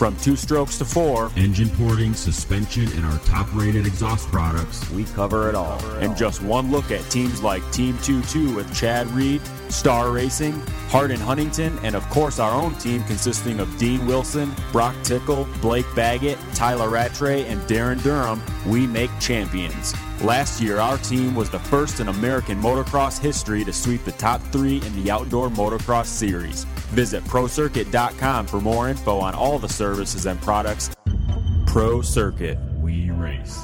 From two strokes to four, engine porting, suspension, and our top rated exhaust products, we cover it all. And just one look at teams like Team 2 2 with Chad Reed, Star Racing, Hart and Huntington, and of course our own team consisting of Dean Wilson, Broc Tickle, Blake Baggett, Tyla Rattray, and Darryn Durham, we make champions. Last year, our team was the first in American motocross history to sweep the top three in the Outdoor Motocross Series. Visit ProCircuit.com for more info on all the services and products. Pro Circuit, we race.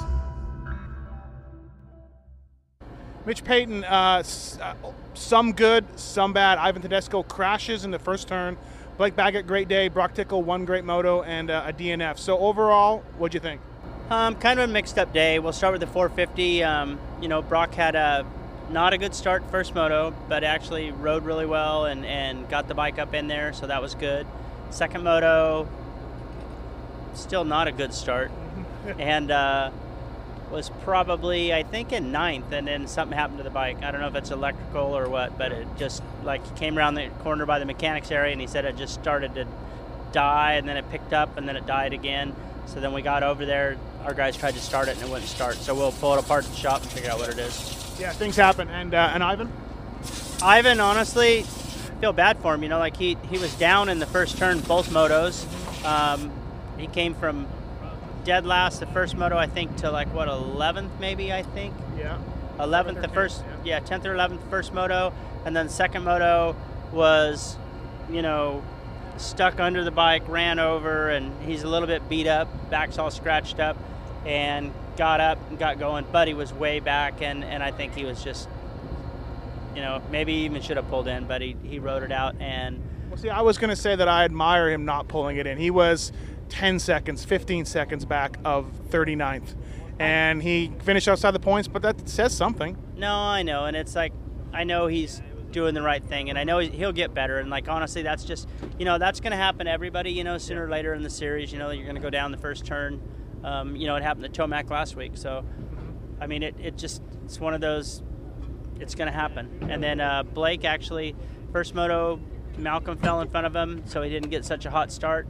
Mitch Payton, uh, uh, some good, some bad. Ivan Tedesco crashes in the first turn. Blake Baggett, great day. Broc Tickle, one great moto and uh, a DNF. So overall, what'd you think? Um, kind of a mixed up day. We'll start with the 450. Um, you know, Broc had a not a good start first moto, but actually rode really well and, and got the bike up in there, so that was good. Second moto, still not a good start, and uh, was probably I think in ninth, and then something happened to the bike. I don't know if it's electrical or what, but it just like he came around the corner by the mechanics area, and he said it just started to die, and then it picked up, and then it died again. So then we got over there. Our guys tried to start it, and it wouldn't start. So we'll pull it apart at the shop and figure out what it is yeah, things happen. And uh, and Ivan, Ivan, honestly, feel bad for him. You know, like he he was down in the first turn, both motos. Um, he came from dead last the first moto, I think, to like what 11th maybe, I think. Yeah. 11th the first, yeah. yeah, 10th or 11th first moto, and then second moto was, you know, stuck under the bike, ran over, and he's a little bit beat up, back's all scratched up, and got up and got going. Buddy was way back, and, and I think he was just, you know, maybe even should have pulled in, but he, he rode it out. And well, see, I was going to say that I admire him not pulling it in. He was 10 seconds, 15 seconds back of 39th, and he finished outside the points, but that says something. No, I know, and it's like I know he's doing the right thing and i know he'll get better and like honestly that's just you know that's going to happen to everybody you know sooner or later in the series you know you're going to go down the first turn um, you know, it happened to Tomac last week. So, I mean, it, it just, it's one of those, it's going to happen. And then uh, Blake actually, first moto, Malcolm fell in front of him, so he didn't get such a hot start.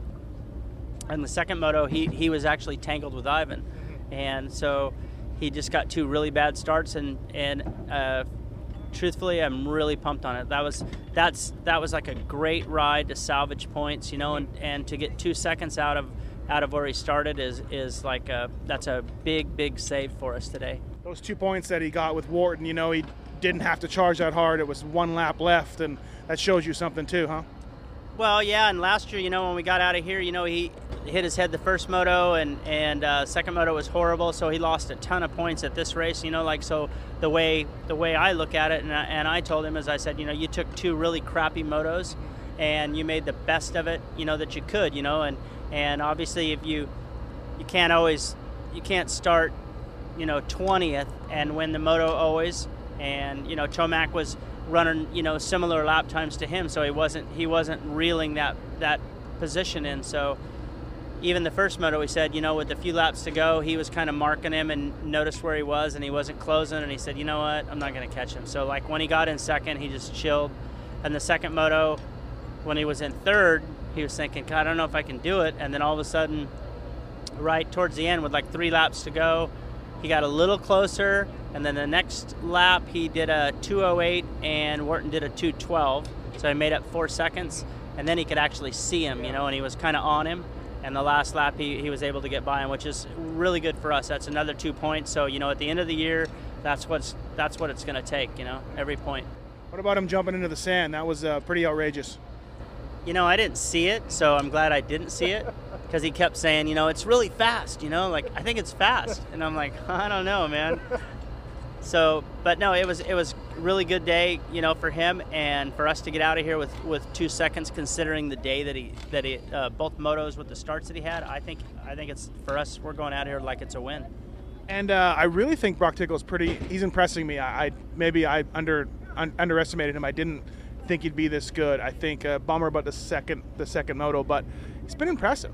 And the second moto, he, he was actually tangled with Ivan. And so he just got two really bad starts. And, and uh, truthfully, I'm really pumped on it. That was that's that was like a great ride to salvage points, you know, and, and to get two seconds out of out of where he started is is like a, that's a big big save for us today. Those two points that he got with Wharton, you know, he didn't have to charge that hard. It was one lap left, and that shows you something too, huh? Well, yeah, and last year, you know, when we got out of here, you know, he hit his head the first moto, and and uh, second moto was horrible, so he lost a ton of points at this race. You know, like so the way the way I look at it, and I, and I told him as I said, you know, you took two really crappy motos, and you made the best of it, you know, that you could, you know, and and obviously, if you you can't always you can't start you know 20th and win the moto always. And you know Tomac was running you know similar lap times to him, so he wasn't he wasn't reeling that that position in. So even the first moto, we said, you know, with a few laps to go, he was kind of marking him and noticed where he was, and he wasn't closing. And he said, you know what, I'm not going to catch him. So like when he got in second, he just chilled. And the second moto, when he was in third, he was thinking, I don't know if I can do it. And then all of a sudden, right towards the end, with like three laps to go, he got a little closer. And then the next lap, he did a 208 and Wharton did a 212. So he made up four seconds. And then he could actually see him, you know, and he was kind of on him. And the last lap, he, he was able to get by him, which is really good for us. That's another two points. So, you know, at the end of the year, that's what's that's what it's going to take, you know, every point. What about him jumping into the sand? That was uh, pretty outrageous. You know, I didn't see it, so I'm glad I didn't see it because he kept saying, you know, it's really fast, you know, like I think it's fast. And I'm like, I don't know, man. So, but no, it was it was really good day, you know, for him and for us to get out of here with, with two seconds, considering the day that he that he uh, both motos with the starts that he had. I think I think it's for us. We're going out here like it's a win. And uh, I really think Broc Tickle is pretty. He's impressing me. I, I maybe I under un, underestimated him. I didn't think he'd be this good. I think uh, bummer about the second the second moto, but it's been impressive.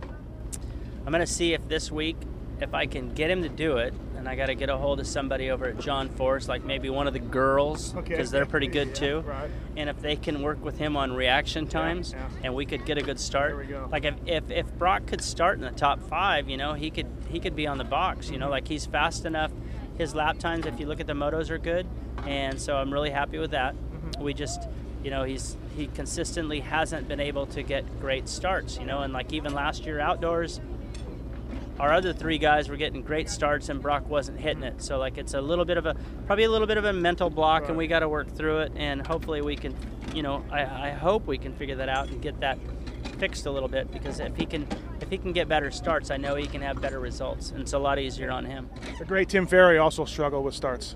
I'm gonna see if this week if I can get him to do it, and I got to get a hold of somebody over at John Force, like maybe one of the girls, because Okay. they're pretty good Yeah, too. right. And if they can work with him on reaction times, yeah. and we could get a good start. Go. Like if, if if Broc could start in the top five, you know, he could he could be on the box. You know, mm-hmm. like he's fast enough. His lap times, if you look at the motos, are good, and so I'm really happy with that. Mm-hmm. We just, you know, he's he consistently hasn't been able to get great starts. You know, and like even last year outdoors, our other three guys were getting great starts and Broc wasn't hitting it. So like it's a little bit of a probably a little bit of a mental block and we got to work through it and hopefully we can, you know, I, I hope we can figure that out and get that fixed a little bit because if he can if he can get better starts, I know he can have better results and it's a lot easier on him. The great Tim Ferry also struggled with starts.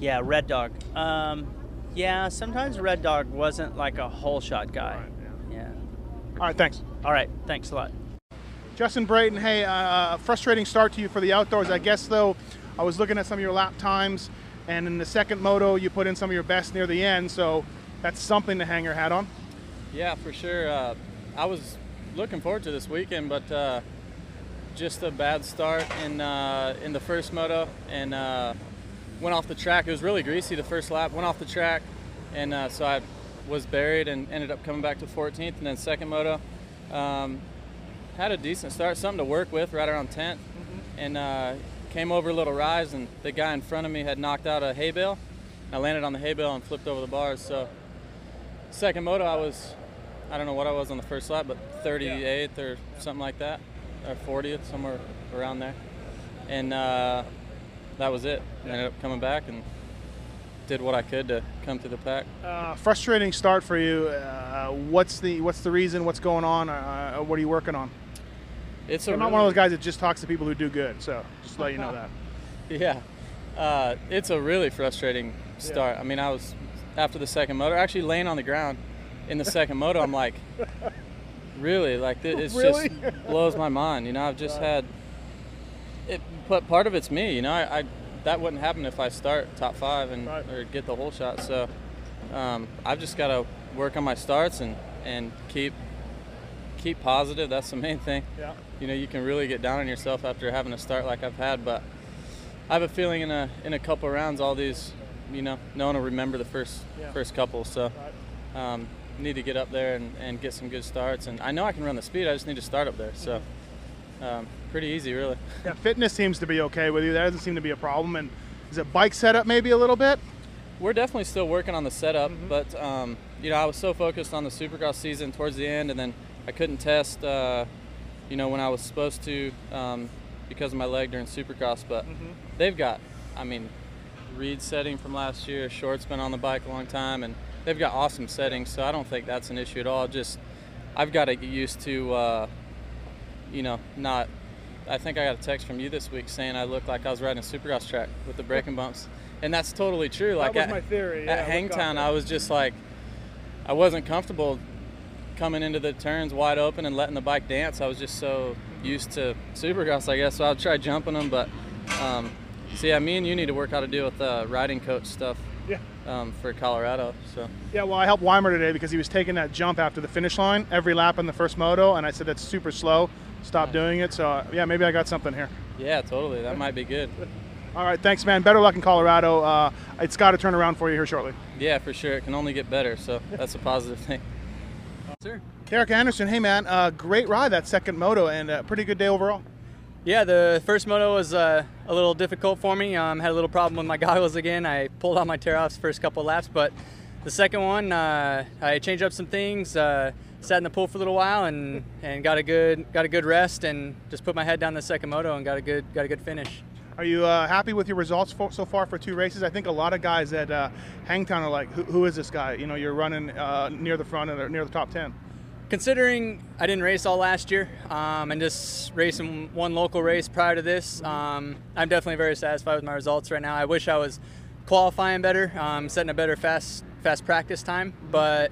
Yeah, Red Dog. Um, yeah, sometimes Red Dog wasn't like a whole shot guy. Yeah. All right, thanks. All right, thanks a lot. Justin Brayton, hey, uh, frustrating start to you for the outdoors. I guess though, I was looking at some of your lap times, and in the second moto, you put in some of your best near the end. So that's something to hang your hat on. Yeah, for sure. Uh, I was looking forward to this weekend, but uh, just a bad start in uh, in the first moto and uh, went off the track. It was really greasy the first lap. Went off the track, and uh, so I was buried and ended up coming back to 14th. And then second moto, um, had a decent start, something to work with right around 10th, and uh, came over a little rise, and the guy in front of me had knocked out a hay bale. I landed on the hay bale and flipped over the bars. So second moto, I was, I don't know what I was on the first lap, but 38th or something like that, or 40th, somewhere around there. And uh, that was it. I ended up coming back and did what I could to come to the pack. Uh, frustrating start for you. Uh, what's the what's the reason? What's going on? Uh, what are you working on? It's I'm not one of those guys that just talks to people who do good. So just to let you know that. Yeah, uh, it's a really frustrating start. I mean, I was after the second moto, actually laying on the ground in the second moto. I'm like, really, like it Really? just blows my mind. You know, I've just had it. But part of it's me. You know, I, I that wouldn't happen if I start top five and Right. or get the whole shot. So um, I've just got to work on my starts and and keep keep positive. That's the main thing Yeah. you know you can really get down on yourself after having a start like I've had. But I have a feeling in a in a couple rounds, all these, you know, no one will remember the first Yeah. first couple. So um, need to get up there and, and get some good starts. And I know I can run the speed. I just need to start up there. So um, pretty easy, really. Yeah, fitness seems to be okay with you. That doesn't seem to be a problem. And is it bike setup maybe a little bit? We're definitely still working on the setup, but um, you know, I was so focused on the Supercross season towards the end, and then I couldn't test, uh, you know, when I was supposed to um, because of my leg during Supercross. But they've got, I mean, Reed setting from last year. Short's been on the bike a long time, and they've got awesome settings, so I don't think that's an issue at all. Just I've got to get used to, uh, you know, not. I think I got a text from you this week saying I looked like I was riding a Supercross track with the braking bumps, and that's totally true. Like was at, my theory, yeah, at Hangtown, I was just like, I wasn't comfortable coming into the turns wide open and letting the bike dance. I was just so used to Supercross, I guess. So I'll try jumping them, but um, so yeah, me and you need to work how to deal with uh, riding coach stuff Yeah. um, for Colorado. So Yeah, well, I helped Weimer today because he was taking that jump after the finish line every lap in the first moto, and I said that's super slow. Stop doing it. So uh, yeah, maybe I got something here. yeah, totally, that might be good. All right, thanks, man. Better luck in Colorado. Uh, it's got to turn around for you here shortly. Yeah, for sure, it can only get better. So that's a positive thing. Sir. Derek Anderson, hey man, uh, great ride that second moto, and a pretty good day overall. Yeah, the first moto was uh, a little difficult for me. Um, had a little problem with my goggles again. I pulled out my tear offs first couple laps, but the second one, uh, I changed up some things. Uh, sat in the pool for a little while and, and got a good got a good rest and just put my head down the second moto and got a good got a good finish. Are you uh, happy with your results for, so far for two races? I think a lot of guys at uh, Hangtown are like, who, "Who is this guy?" You know, you're running uh, near the front or near the top ten. Considering I didn't race all last year um, and just racing one local race prior to this, um, I'm definitely very satisfied with my results right now. I wish I was qualifying better, um, setting a better fast fast practice time, but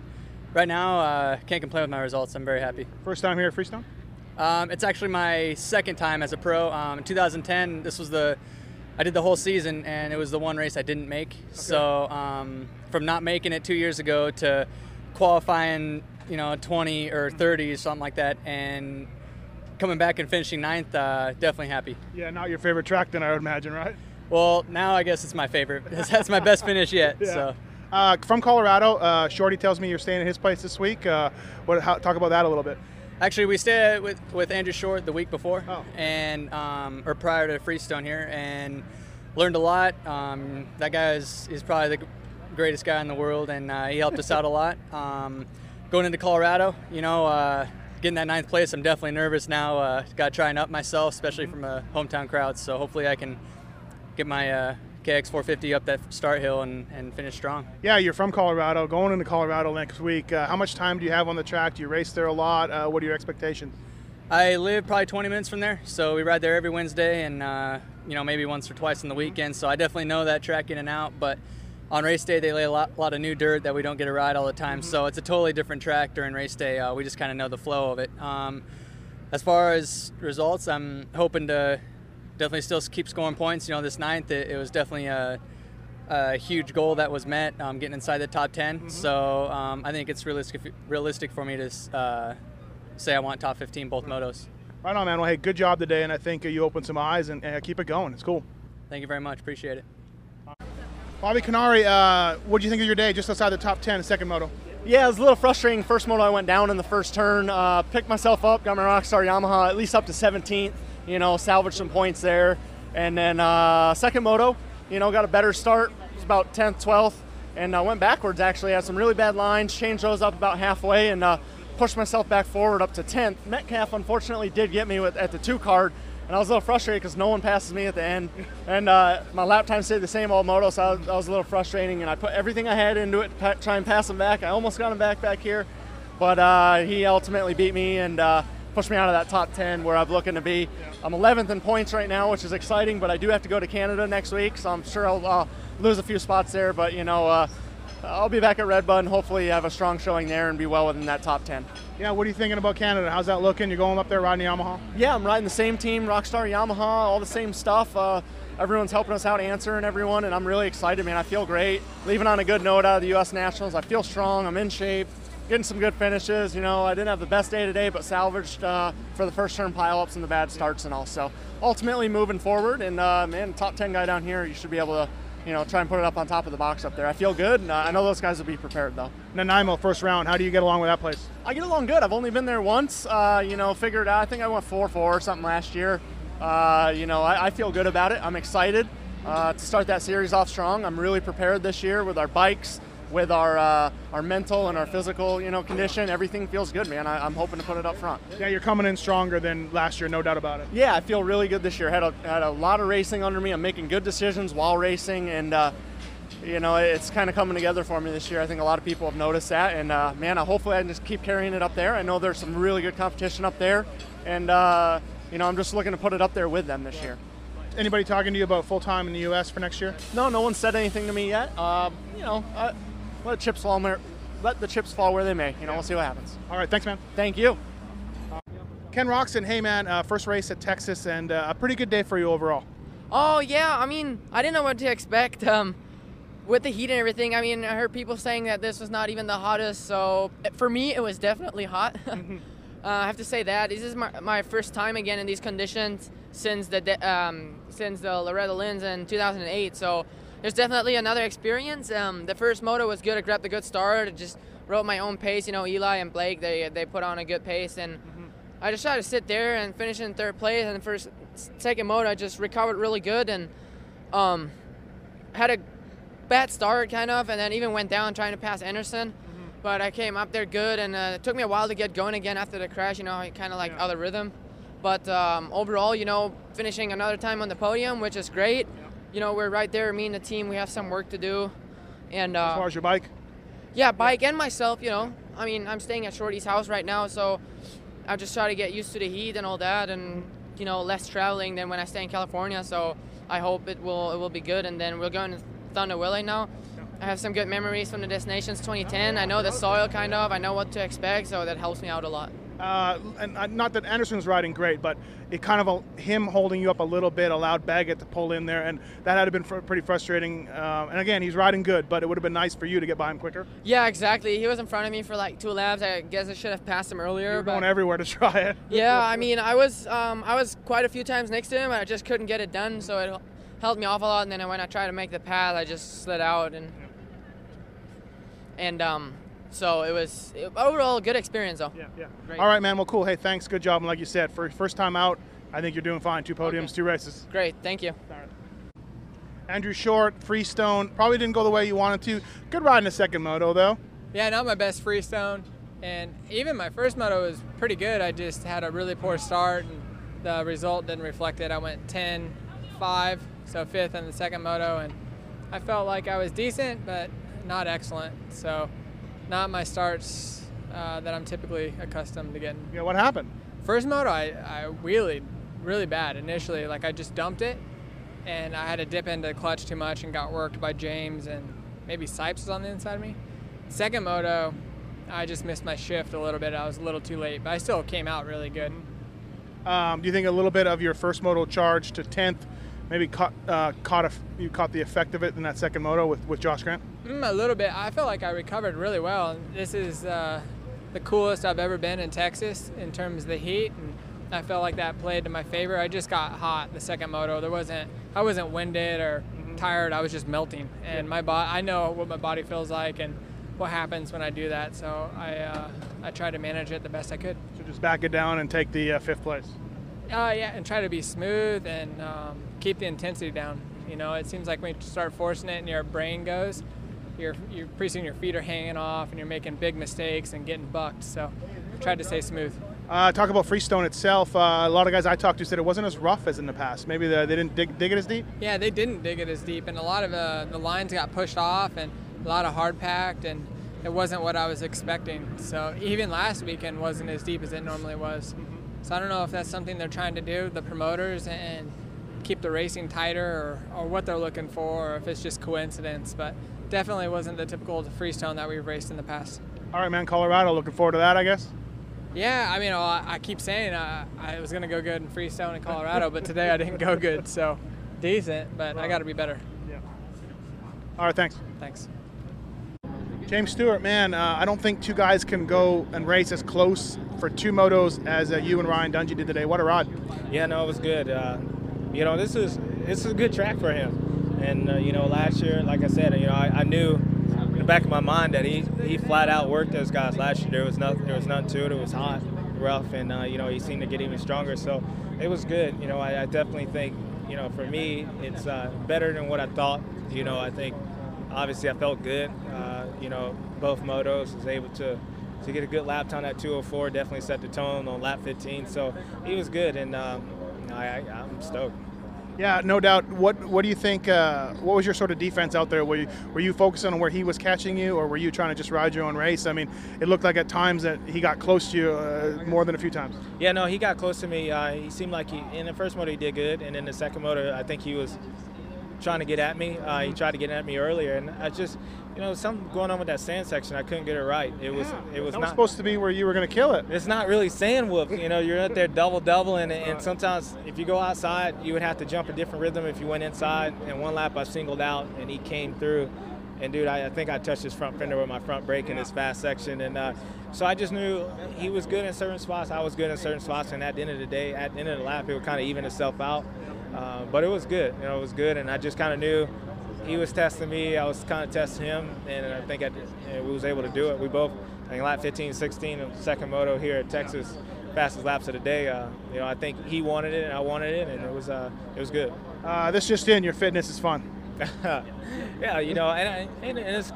right now uh, can't complain with my results. I'm very happy. First time here at Freestone. Um, it's actually my second time as a pro. Um, in 2010, this was the I did the whole season, and it was the one race I didn't make. So um, from not making it two years ago to qualifying, you know, 20 or 30 something like that, and coming back and finishing ninth, uh, definitely happy. Yeah, not your favorite track, then I would imagine, right? Well, now I guess it's my favorite. That's my best finish yet. Yeah. So. Uh, from Colorado, uh, Shorty tells me you're staying at his place this week. Uh, what? How, talk about that a little bit. Actually, we stayed with with Andrew Short the week before, Oh. and um, or prior to Freestone here, and learned a lot. Um, that guy is, is probably the greatest guy in the world, and uh, he helped us out a lot. Um, going into Colorado, you know, uh, getting that ninth place, I'm definitely nervous now. Uh, Got to try and up myself, especially from a hometown crowd. So hopefully, I can get my uh, KX 450 up that start hill and, and finish strong. Yeah, you're from Colorado, going into Colorado next week. Uh, how much time do you have on the track? Do you race there a lot? Uh, what are your expectations? I live probably 20 minutes from there, so we ride there every Wednesday, and uh, you know maybe once or twice on the weekend. So I definitely know that track in and out. But on race day, they lay a lot, lot of new dirt that we don't get to ride all the time. So it's a totally different track during race day. Uh, we just kind of know the flow of it. Um, as far as results, I'm hoping to definitely still keep scoring points. You know, this ninth, it, it was definitely a, a huge goal that was met, um, getting inside the top 10. So um, I think it's realistic, realistic for me to uh, say I want top 15 both motos. Right on, man. Well, hey, good job today, and I think uh, you opened some eyes and uh, keep it going. It's cool. Thank you very much. Appreciate it. Bobby Kiniry, uh, what do you think of your day just outside the top 10, second moto? Yeah, it was a little frustrating. First moto, I went down in the first turn. Uh, picked myself up, got my Rockstar Yamaha at least up to 17th. You know, salvaged some points there. And then uh, second moto, you know, got a better start. It was about 10th, 12th, and I went backwards. Actually, had some really bad lines. Changed those up about halfway and uh, pushed myself back forward up to 10th. Metcalf unfortunately did get me with, at the two card. And I was a little frustrated because no one passes me at the end, and uh, my lap time stayed the same all moto, so I was, I was a little frustrating. And I put everything I had into it to try and pass him back. I almost got him back back here, but uh, he ultimately beat me and uh, pushed me out of that top 10 where I'm looking to be. I'm 11th in points right now, which is exciting, but I do have to go to Canada next week, so I'm sure I'll uh, lose a few spots there. But you know, uh, I'll be back at Red Bud and hopefully have a strong showing there and be well within that top 10. Yeah, what are you thinking about Canada? How's that looking? You're going up there riding Yamaha? Yeah, I'm riding the same team, Rockstar Yamaha, all the same stuff. Uh, everyone's helping us out, answering everyone, and I'm really excited, man. I feel great. Leaving on a good note out of the U.S. Nationals, I feel strong. I'm in shape, getting some good finishes. You know, I didn't have the best day today, but salvaged uh, for the first turn pileups and the bad starts and all. So ultimately moving forward, and uh, man, top 10 guy down here, you should be able to. You know, try and put it up on top of the box up there. I feel good, and uh, I know those guys will be prepared though. Nanaimo, first round. How do you get along with that place? I get along good. I've only been there once. Uh, you know, figured out. I think I went four four or something last year. Uh, you know, I, I feel good about it. I'm excited uh, to start that series off strong. I'm really prepared this year with our bikes, with our uh, our mental and our physical, you know, condition. Everything feels good, man. I, I'm hoping to put it up front. Yeah, you're coming in stronger than last year, no doubt about it. Yeah, I feel really good this year. Had a had a lot of racing under me. I'm making good decisions while racing, and uh, you know it's kind of coming together for me this year. I think a lot of people have noticed that, and uh, man, I hopefully I can just keep carrying it up there. I know there's some really good competition up there, and uh, you know I'm just looking to put it up there with them this year. Anybody talking to you about full time in the U.S. for next year? No, no one said anything to me yet. Um, you know, uh, let the chips fall where let the chips fall where they may. You know, we'll see what happens. All right, thanks, man. Thank you. Ken Roczen, hey man, uh, first race at Texas and uh, a pretty good day for you overall. Oh yeah, I mean, I didn't know what to expect. Um, with the heat and everything, I mean, I heard people saying that this was not even the hottest. So for me, it was definitely hot. uh, I have to say that this is my, my first time again in these conditions since the de- um, since the Loretta Lynn's in 2008. So there's definitely another experience. Um, the first moto was good. I grabbed a good start. I just rode my own pace. You know, Eli and Blake they they put on a good pace and. I just tried to sit there and finish in third place. And the first, second mode, I just recovered really good and um, had a bad start kind of, and then even went down trying to pass Anderson. But I came up there good, and uh, it took me a while to get going again after the crash. You know, I kind of like out of rhythm. But um, overall, you know, finishing another time on the podium, which is great. You know, we're right there. Me and the team, we have some work to do. And uh, As far as your bike, yeah, bike and myself, you know. I mean, I'm staying at Shorty's house right now, so I just try to get used to the heat and all that, and you know, less traveling than when I stay in California. So I hope it will it will be good. And then we're going to Thunder Valley now. I have some good memories from the des Nations 2010. I know the soil kind of. I know what to expect, so that helps me out a lot. Uh, and uh, not that Anderson was riding great, but it kind of uh, him holding you up a little bit allowed Baggett to pull in there, and that had been fr- pretty frustrating. Um, and again, he's riding good, but it would have been nice for you to get by him quicker. Yeah, exactly. He was in front of me for like two laps. I guess I should have passed him earlier. You're but going everywhere to try it. yeah, I mean, I was um, I was quite a few times next to him, and I just couldn't get it done. So it held me off a lot. And then when I tried to make the pass, I just slid out and and um, so it was it, overall a good experience though. Yeah, yeah. Great. All right, man. Well, cool. Hey, thanks. Good job. And like you said, for first time out, I think you're doing fine. Two podiums, Okay. two races. Great, thank you. Andrew Short, Freestone, probably didn't go the way you wanted to. Good ride in the second moto, though. Yeah, not my best freestone, and even my first moto was pretty good. I just had a really poor start, and the result didn't reflect it. I went 10, 5, so fifth in the second moto, and I felt like I was decent, but not excellent. So, not my starts uh, that I'm typically accustomed to getting. Yeah, what happened? First moto, I, I wheelied really bad initially. Like I just dumped it, and I had to dip into the clutch too much and got worked by James and maybe Sipes was on the inside of me. Second moto, I just missed my shift a little bit. I was a little too late, but I still came out really good. Um, do you think a little bit of your first moto charge to tenth, maybe caught uh, caught a, you caught the effect of it in that second moto with, with Josh Grant? Mm, a little bit. I felt like I recovered really well. This is uh, the coolest I've ever been in Texas in terms of the heat, and I felt like that played to my favor. I just got hot the second moto. There wasn't I wasn't winded or tired. I was just melting, and my body. I know what my body feels like and what happens when I do that. So I uh, I tried to manage it the best I could. So just back it down and take the uh, fifth place. Uh, yeah, and try to be smooth and um, keep the intensity down. You know, it seems like when you start forcing it and your brain goes, you're, you're pretty soon your feet are hanging off and you're making big mistakes and getting bucked. So, tried to stay smooth. Uh, talk about Freestone itself. Uh, a lot of guys I talked to said it wasn't as rough as in the past. Maybe the, they didn't dig, dig it as deep. Yeah, they didn't dig it as deep, and a lot of uh, the lines got pushed off, and a lot of hard packed, and it wasn't what I was expecting. So even last weekend wasn't as deep as it normally was. So I don't know if that's something they're trying to do, the promoters, and keep the racing tighter, or, or what they're looking for, or if it's just coincidence. But definitely wasn't the typical freestone that we've raced in the past. All right, man. Colorado. Looking forward to that, I guess. Yeah, I mean, I I keep saying uh, I was gonna go good in freestone in Colorado, but today I didn't go good. So decent, but I got to be better. Yeah. All right. Thanks. Thanks. James Stewart, man, uh, I don't think two guys can go and race as close for two motos as uh, you and Ryan Dungey did today. What a ride! Yeah, no, it was good. Uh, you know, this is this is a good track for him. And uh, you know, last year, like I said, you know, I, I knew in the back of my mind that he he flat out worked those guys last year. There was nothing there was nothing to it. It was hot, rough, and uh, you know, he seemed to get even stronger. So it was good. You know, I, I definitely think you know, for me, it's uh, better than what I thought. You know, I think obviously I felt good. Uh, you know, both motos was able to to get a good lap time at 204. Definitely set the tone on lap 15. So he was good, and um, I, I, I'm stoked. Yeah, no doubt. What What do you think? Uh, what was your sort of defense out there? Were you, were you focusing on where he was catching you, or were you trying to just ride your own race? I mean, it looked like at times that he got close to you uh, more than a few times. Yeah, no, he got close to me. Uh, he seemed like he in the first motor he did good, and in the second motor I think he was trying to get at me. Uh, he tried to get at me earlier, and I just, you know, something going on with that sand section. I couldn't get it right. It was, it was That was not supposed to be where you were going to kill it. It's not really sand whoop. You know, you're out there double doubling, and, and sometimes if you go outside, you would have to jump a different rhythm if you went inside. And one lap I singled out, and he came through. And dude, I, I think I touched his front fender with my front brake in this fast section, and uh, so I just knew he was good in certain spots. I was good in certain spots, and at the end of the day, at the end of the lap, it would kind of even itself out. Uh, but it was good. You know, it was good, and I just kind of knew he was testing me. I was kind of testing him, and I think I, you know, we was able to do it. We both, I think, lap 15, 16, and moto here at Texas, fastest laps of the day. Uh, you know, I think he wanted it, and I wanted it, and it was uh, it was good. Uh, this just in, your fitness is fun. yeah, you know, and, I, and, and it's,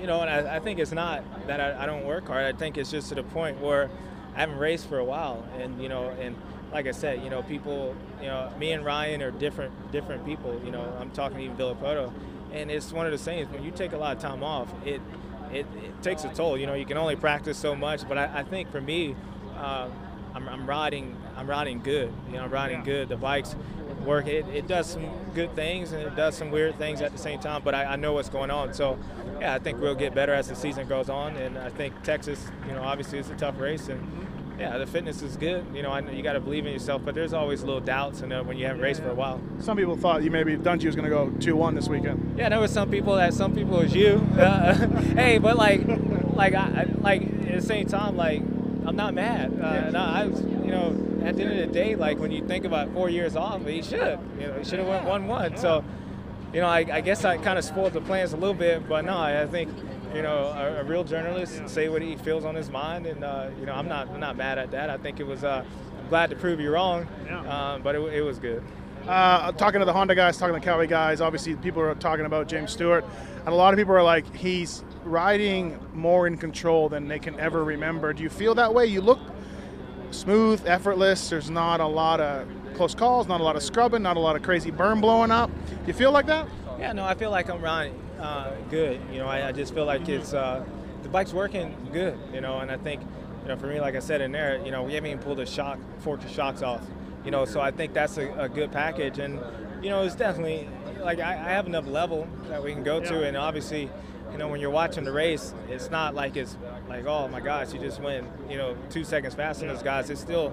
you know, and I, I think it's not that I, I don't work hard. I think it's just to the point where I haven't raced for a while, and you know, and like I said, you know, people, you know, me and Ryan are different, different people. You know, I'm talking even Villopoto, and it's one of the things when you take a lot of time off, it, it, it takes a toll. You know, you can only practice so much, but I, I think for me, uh, I'm, I'm riding, I'm riding good. You know, I'm riding good. The bikes work. It, it does some good things and it does some weird things at the same time. But I, I know what's going on. So, yeah, I think we'll get better as the season goes on. And I think Texas, you know, obviously it's a tough race, and yeah, the fitness is good. You know, I know you got to believe in yourself, but there's always little doubts, and when you haven't raced for a while. Some people thought you maybe Dungey was going to go two one this weekend. Yeah, there was some people that some people was you. Uh, hey, but like, like I like at the same time, like I'm not mad. Uh, yeah. no, I was, you know, at the end of the day, like when you think about four years off, he should, you know, he should have went one one. So, you know, I, I guess I kind of spoiled the plans a little bit, but no, I think you know, a, a, real journalist yeah. say what he feels on his mind, and uh, you know, I'm not I'm not mad at that. I think it was. Uh, I'm glad to prove you wrong, yeah. um, but it, it, was good. Uh, talking to the Honda guys, talking to the Cali guys, obviously people are talking about James Stewart, and a lot of people are like, he's riding more in control than they can ever remember. Do you feel that way? You look smooth, effortless. There's not a lot of close calls, not a lot of scrubbing, not a lot of crazy burn blowing up. Do you feel like that? Yeah, no, I feel like I'm riding uh, good. You know, I, I, just feel like it's uh, the bike's working good. You know, and I think you know for me, like I said in there, you know, we haven't even pulled a shock, fork of shocks off. You know, so I think that's a, a good package, and you know, it's definitely like I, I, have enough level that we can go yeah. to, and obviously. You know, when you're watching the race, it's not like it's like, oh my gosh, you just went, you know, two seconds faster than those guys. It's still,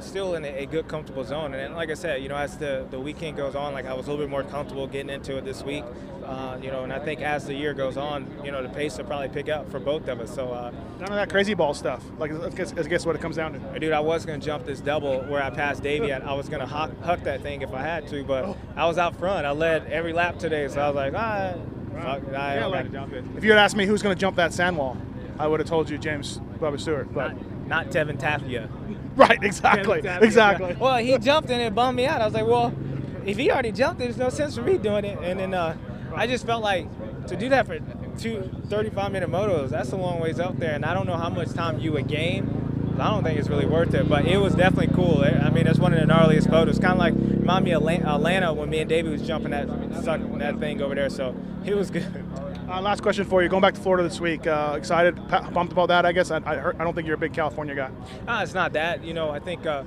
still in a, good, comfortable zone. And like I said, you know, as the, the weekend goes on, like I was a little bit more comfortable getting into it this week. Uh, you know, and I think as the year goes on, you know, the pace will probably pick up for both of us. So uh, none of that crazy ball stuff. Like, I guess, I guess what it comes down to. Dude, I was gonna jump this double where I passed Davey. I was gonna huck, huck that thing if I had to, but oh. I was out front. I led every lap today, so I was like, ah, fuck, I yeah, like, jump it. If you had asked me who's gonna jump that sand wall, I would have told you James Bubba Stewart, but not, not Tevin Tapia. Right, exactly, exactly. Well, he jumped and it bummed me out. I was like, well, if he already jumped, it, there's no sense for me doing it. And then uh, I just felt like to do that for two 35 minute motos, that's a long ways up there. And I don't know how much time you would gain. I don't think it's really worth it, but it was definitely cool. I mean, it's one of the gnarliest photos. Kind of like remind me of Atlanta when me and David was jumping that that thing over there. So it was good. Uh, last question for you. Going back to Florida this week, uh, excited, pumped about that. I guess I, I, heard, I, don't think you're a big California guy. Uh, it's not that. You know, I think uh,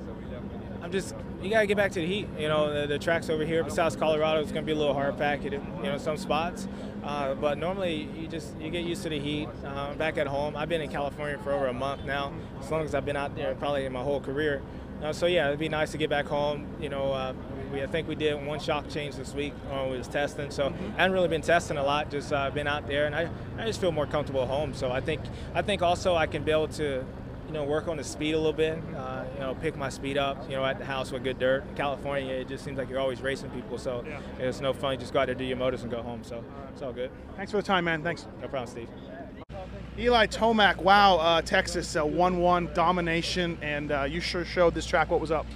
I'm just you got to get back to the heat. You know, the, the tracks over here, besides Colorado, it's going to be a little hard packed. You know, some spots. Uh, but normally, you just you get used to the heat. Uh, back at home, I've been in California for over a month now, as long as I've been out there, probably in my whole career. Uh, so yeah, it'd be nice to get back home. You know, uh, we I think we did one shock change this week when we was testing. So. I haven't really been testing a lot, just uh, been out there, and I, I just feel more comfortable at home. So I think I think also I can be able to you know, work on the speed a little bit. Uh, you know, pick my speed up. You know, at the house with good dirt. In California, it just seems like you're always racing people, so yeah. it's no fun. You just go out there, do your motors, and go home. So all right. it's all good. Thanks for the time, man. Thanks. No problem, Steve. Eli Tomac, wow, uh, Texas, 1-1 domination, and uh, you sure showed this track what was up.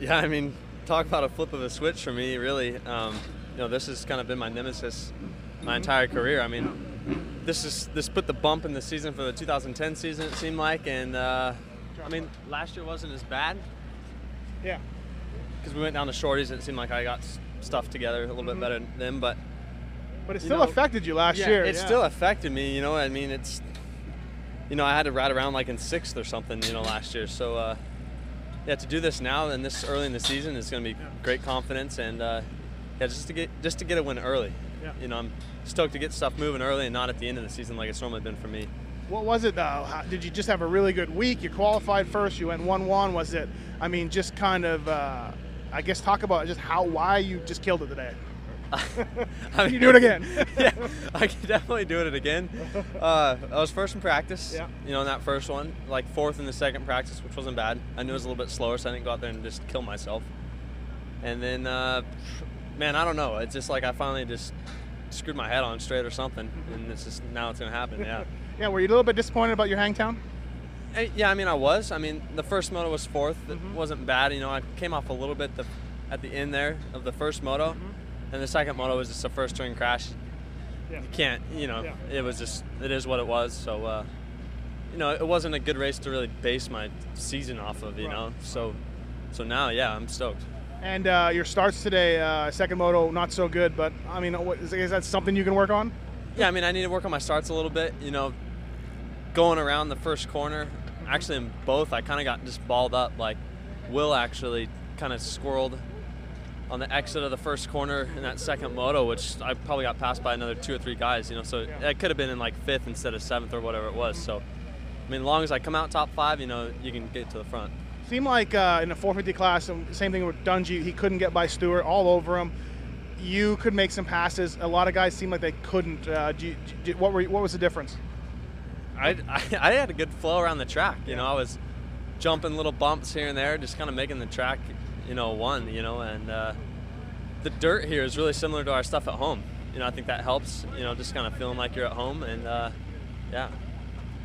Yeah, I mean, talk about a flip of a switch for me, really. Um, you know, this has kind of been my nemesis my entire career. I mean, this is this put the bump in the season for the 2010 season. It seemed like, and uh, I mean, last year wasn't as bad. Yeah. Because we went down to shorties, and it seemed like I got stuff together a little mm-hmm. bit better than them, but. But it still know, affected you last yeah, year. It yeah. still affected me. You know, I mean, it's. You know, I had to ride around like in sixth or something. You know, last year, so. Uh, yeah, to do this now and this early in the season is going to be yeah. great confidence and uh, yeah, just to get just to get a win early. Yeah. You know, I'm stoked to get stuff moving early and not at the end of the season like it's normally been for me. What was it though? How, did you just have a really good week? You qualified first. You went one-one. Was it? I mean, just kind of. Uh, I guess talk about just how why you just killed it today. I mean, you do it again? yeah, I can definitely do it again. Uh, I was first in practice. Yeah. You know, in that first one, like fourth in the second practice, which wasn't bad. I knew it was a little bit slower, so I didn't go out there and just kill myself. And then, uh, man, I don't know. It's just like I finally just screwed my head on straight or something, and it's just now it's gonna happen. Yeah. yeah. Were you a little bit disappointed about your hangtown? Eh, yeah, I mean, I was. I mean, the first moto was 4th It mm-hmm. wasn't bad. You know, I came off a little bit the, at the end there of the first moto. Mm-hmm and the second moto was just a first turn crash. Yeah. You can't, you know, yeah. it was just, it is what it was. So, uh, you know, it wasn't a good race to really base my season off of, you right. know. So, so now, yeah, I'm stoked. And uh, your starts today, uh, second moto, not so good, but I mean, is, is that something you can work on? Yeah, I mean, I need to work on my starts a little bit. You know, going around the first corner, actually in both, I kind of got just balled up. Like, Will actually kind of squirreled on the exit of the first corner in that second moto, which I probably got passed by another two or three guys. You know, so yeah. it could have been in like fifth instead of seventh or whatever it was. So, I mean, as long as I come out top five, you know, you can get to the front. Seemed like uh, in the 450 class, um, same thing with Dungey. He couldn't get by Stewart, all over him. You could make some passes. A lot of guys seemed like they couldn't. Uh, do you, do, what were what was the difference? I, I, I had a good flow around the track. You know, I was jumping little bumps here and there, just kind of making the track, you know, one. You know, and uh, the dirt here is really similar to our stuff at home. You know, I think that helps. You know, just kind of feeling like you're at home, and uh, yeah.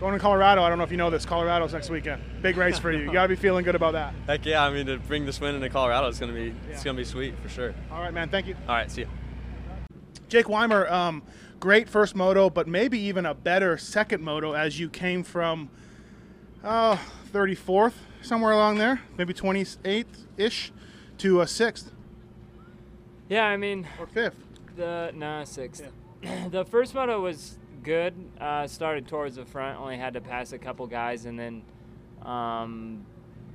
Going to Colorado, I don't know if you know this. Colorado's next weekend. Big race for you. You got to be feeling good about that. Heck yeah! I mean, to bring this win into Colorado is gonna be it's gonna be sweet for sure. All right, man. Thank you. All right, see you. Jake Weimer, um, great first moto, but maybe even a better second moto as you came from uh, 34th, somewhere along there, maybe 28th ish, to a sixth. Yeah, I mean, or fifth. The no sixth. the first moto was good. Uh, started towards the front, only had to pass a couple guys, and then, um,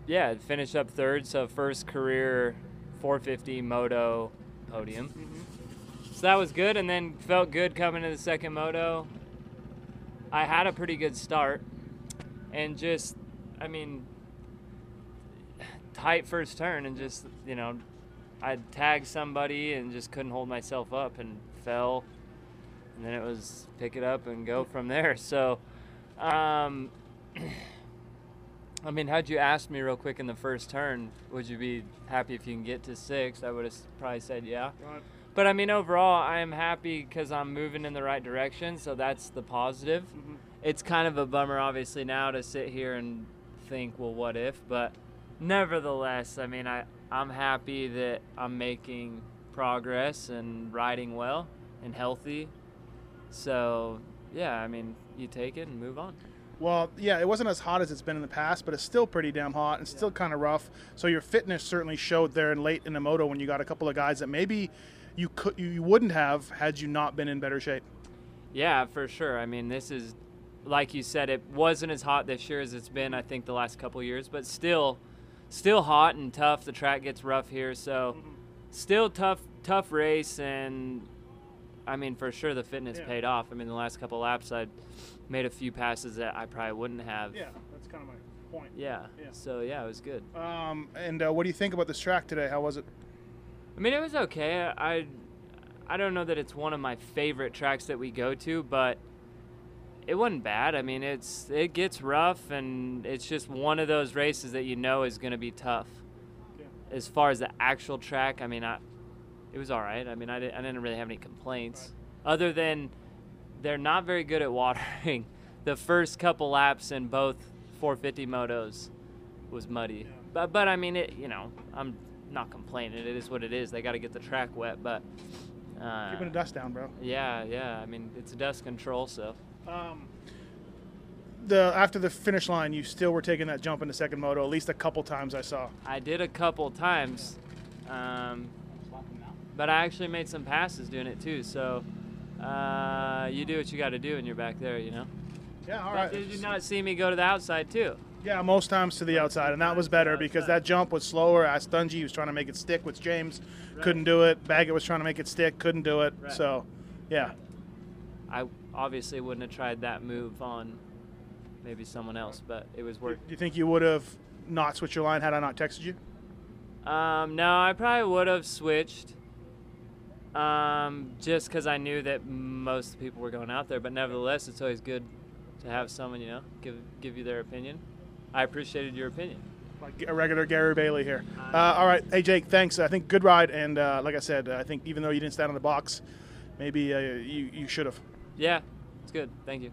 yeah, finished up third. So first career 450 moto podium. So that was good, and then felt good coming to the second moto. I had a pretty good start, and just, I mean, tight first turn, and just you know, I tagged somebody and just couldn't hold myself up and fell and then it was pick it up and go from there. So, um, I mean, had you asked me real quick in the first turn, would you be happy if you can get to six? I would have probably said yeah. Right. But I mean, overall, I am happy because I'm moving in the right direction. So that's the positive. Mm-hmm. It's kind of a bummer, obviously, now to sit here and think, well, what if? But nevertheless, I mean, I I'm happy that I'm making progress and riding well and healthy so, yeah, I mean, you take it and move on. Well, yeah, it wasn't as hot as it's been in the past, but it's still pretty damn hot and still kind of rough. So your fitness certainly showed there in late in the moto when you got a couple of guys that maybe you could you wouldn't have had you not been in better shape. Yeah, for sure. I mean, this is like you said, it wasn't as hot this year as it's been. I think the last couple years, but still, still hot and tough. The track gets rough here, so mm-hmm. still tough, tough race and I mean, for sure the fitness Yeah. paid off. I mean, the last couple laps I made a few passes that I probably wouldn't have. Yeah, that's kind of my point. Yeah. Yeah. So yeah, it was good. Um, and uh, what do you think about this track today? How was it? I mean, it was okay. I I don't know that it's one of my favorite tracks that we go to, but it wasn't bad. I mean, it's it gets rough, and it's just one of those races that you know is going to be tough. As far as the actual track, I mean, I it was all right. I mean, I didn't, I didn't really have any complaints, other than they're not very good at watering. the first couple laps in both 450 motos was muddy, but but I mean, it you know, I'm not complaining. It is what it is. They got to get the track wet, but. Uh, Keeping the dust down, bro. Yeah, yeah. I mean, it's dust control, so. Um, the after the finish line, you still were taking that jump in the second moto at least a couple times. I saw. I did a couple times, um, but I actually made some passes doing it too. So uh, you do what you got to do, and you're back there, you know. Yeah, all But right. Did you not see me go to the outside too? Yeah, most times to the outside, and that was better because that jump was slower. As Dungey was trying to make it stick with James, couldn't do it. Baggett was trying to make it stick, couldn't do it. Right. So, yeah. I obviously wouldn't have tried that move on maybe someone else, but it was worth. Do you think you would have not switched your line had I not texted you? Um, no, I probably would have switched. Um, just because I knew that most people were going out there, but nevertheless, it's always good to have someone, you know, give give you their opinion. I appreciated your opinion. Like a regular Gary Bailey here. Uh, all right, hey Jake, thanks. I think good ride, and uh, like I said, I think even though you didn't stand on the box, maybe uh, you you should have. Yeah, it's good. Thank you.